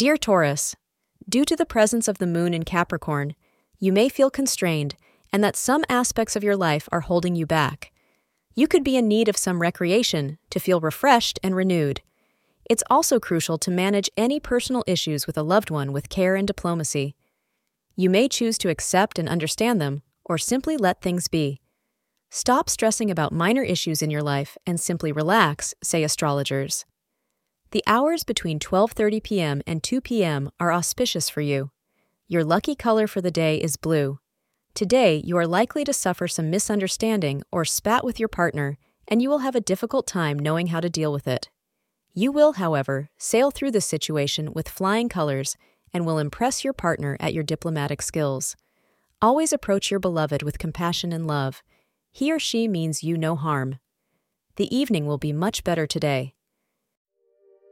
Dear Taurus, due to the presence of the moon in Capricorn, you may feel constrained and that some aspects of your life are holding you back. You could be in need of some recreation to feel refreshed and renewed. It's also crucial to manage any personal issues with a loved one with care and diplomacy. You may choose to accept and understand them, or simply let things be. Stop stressing about minor issues in your life and simply relax, say astrologers. The hours between 12:30 p.m. and 2 p.m. are auspicious for you. Your lucky color for the day is blue. Today, you are likely to suffer some misunderstanding or spat with your partner, and you will have a difficult time knowing how to deal with it. You will, however, sail through this situation with flying colors and will impress your partner at your diplomatic skills. Always approach your beloved with compassion and love. He or she means you no harm. The evening will be much better today.